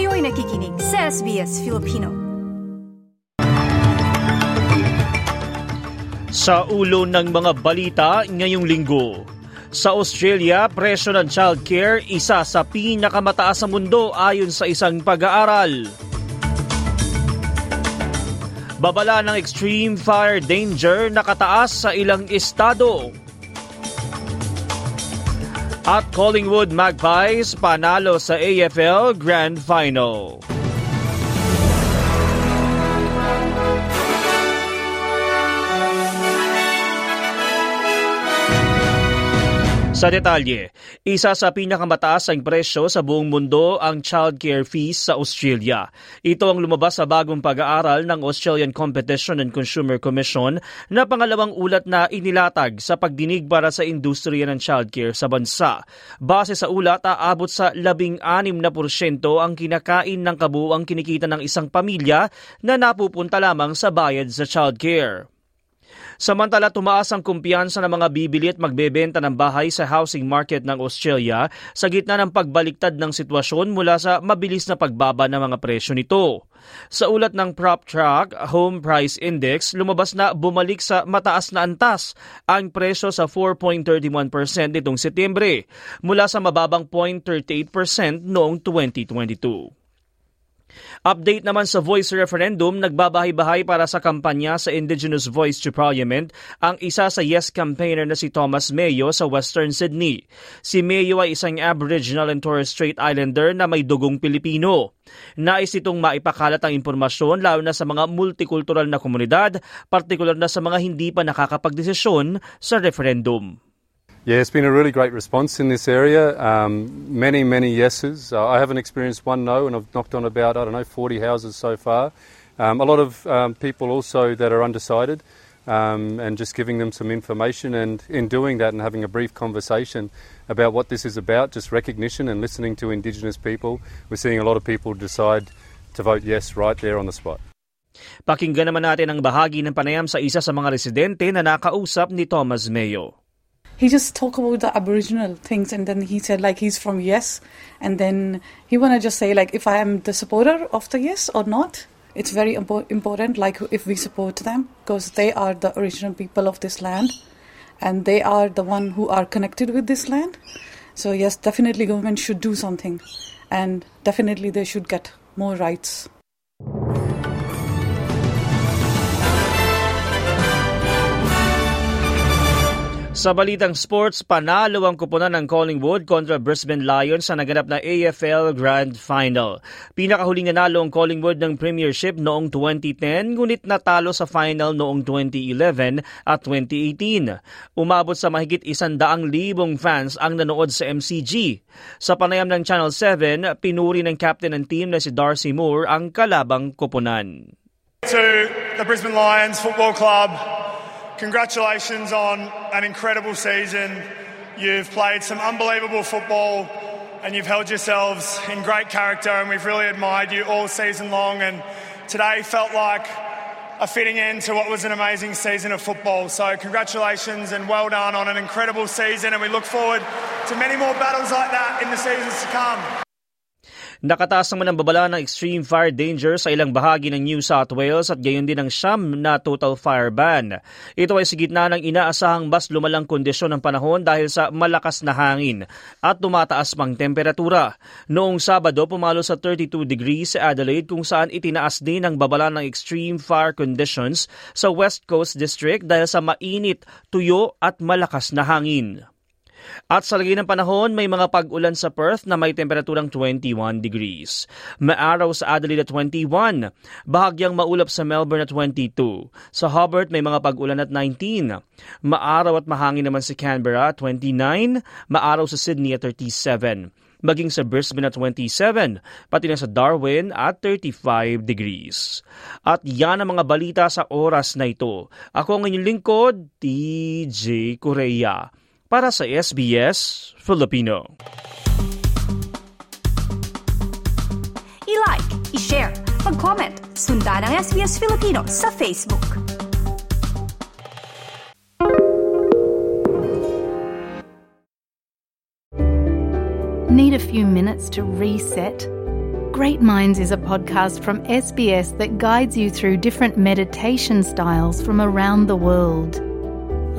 Kayo'y nakikinig sa SBS Filipino. Sa ulo ng mga balita ngayong linggo, sa Australia, presyo ng childcare isa sa pinakamataas sa mundo ayon sa isang pag-aaral. Babala ng extreme fire danger nakataas sa ilang estado. At Collingwood Magpies panalo sa AFL Grand Final. Sa detalye, isa sa pinakamataas ang presyo sa buong mundo ang childcare fees sa Australia. Ito ang lumabas sa bagong pag-aaral ng Australian Competition and Consumer Commission na pangalawang ulat na inilatag sa pagdinig para sa industriya ng childcare sa bansa. Base sa ulat, aabot sa 16% ang kinakain ng kabuuang kinikita ng isang pamilya na napupunta lamang sa bayad sa childcare. Samantala, tumaas ang kumpiyansa ng mga bibili at magbebenta ng bahay sa housing market ng Australia sa gitna ng pagbaliktad ng sitwasyon mula sa mabilis na pagbaba ng mga presyo nito. Sa ulat ng PropTrack Home Price Index, lumabas na bumalik sa mataas na antas ang presyo sa 4.31% nitong Setyembre mula sa mababang 0.38% noong 2022. Update naman sa voice referendum, nagbabahay-bahay para sa kampanya sa Indigenous Voice to Parliament ang isa sa Yes campaigner na si Thomas Mayo sa Western Sydney. Si Mayo ay isang Aboriginal and Torres Strait Islander na may dugong Pilipino. Nais itong maipakalat ang impormasyon lalo na sa mga multikultural na komunidad, partikular na sa mga hindi pa nakakapagdesisyon sa referendum. Yeah, it's been a really great response in this area. Um, many, many yeses. Uh, I haven't experienced one no, and I've knocked on about, I don't know, 40 houses so far. Um, a lot of um, people also that are undecided, um, and just giving them some information, and in doing that and having a brief conversation about what this is about, just recognition and listening to Indigenous people, we're seeing a lot of people decide to vote yes right there on the spot. Pakinggan naman natin ang bahagi ng panayam sa isa sa mga residente na nakausap ni Thomas Mayo. He just talk about the aboriginal things and then he said like he's from yes. And then he want to just say like if i am the supporter of the yes or not it's very impo- important like if we support them because they are the original people of this land. And they are the one who are connected with this land. So yes definitely government should do something. And definitely they should get more rights Sa balitang sports, panalo ang kupunan ng Collingwood kontra Brisbane Lions sa naganap na AFL Grand Final. Pinakahuling nanalo ang Collingwood ng Premiership noong 2010 ngunit natalo sa final noong 2011 at 2018. Umabot sa mahigit isandaang libong fans ang nanood sa MCG. Sa panayam ng Channel 7, pinuri ng captain ng team na si Darcy Moore ang kalabang kupunan. To the Brisbane Lions Football Club, Congratulations on an incredible season. You've played some unbelievable football and you've held yourselves in great character, and we've really admired you all season long. And today felt like a fitting end to what was an amazing season of football. So, congratulations and well done on an incredible season, and we look forward to many more battles like that in the seasons to come. Nakataas naman ang babala ng extreme fire danger sa ilang bahagi ng New South Wales at gayon din ang siyam na total fire ban. Ito ay sa gitna ng inaasahang mas lumalang kondisyon ng panahon dahil sa malakas na hangin at tumataas pang temperatura. Noong Sabado, pumalo sa 32 degrees sa Adelaide kung saan itinaas din ang babala ng extreme fire conditions sa West Coast District dahil sa mainit, tuyo at malakas na hangin. At sa lagay ng panahon, may mga pag-ulan sa Perth na may temperaturang 21 degrees. Maaraw sa Adelaide at 21. Bahagyang maulap sa Melbourne at 22. Sa Hobart may mga pag-ulan at 19. Maaraw at mahangin naman sa Canberra at 29. Maaraw sa Sydney at 37. maging sa Brisbane at 27, pati na sa Darwin at 35 degrees. At yan ang mga balita sa oras na ito. Ako ang inyong lingkod, TJ Korea, para sa SBS Filipino. I-like, i-share, mag-comment, sundan ang SBS Filipino sa Facebook. Need a few minutes to reset? Great Minds is a podcast from SBS that guides you through different meditation styles from around the world.